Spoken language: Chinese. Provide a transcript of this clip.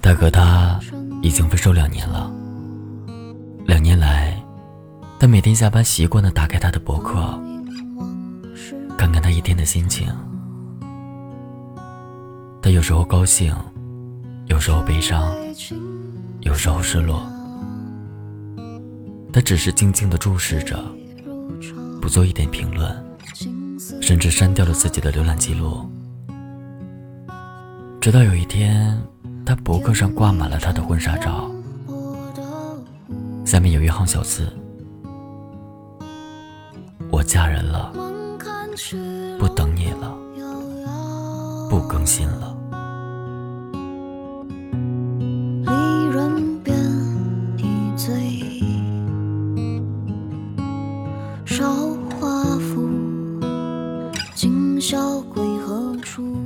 大哥他已经分手两年了，两年来，他每天下班习惯的打开他的博客，看看他一天的心情。他有时候高兴，有时候悲伤，有时候失落。他只是静静的注视着，不做一点评论，甚至删掉了自己的浏览记录。直到有一天，他博客上挂满了他的婚纱照，下面有一行小字：“我嫁人了，不等你了，不更新了。”笑归何处？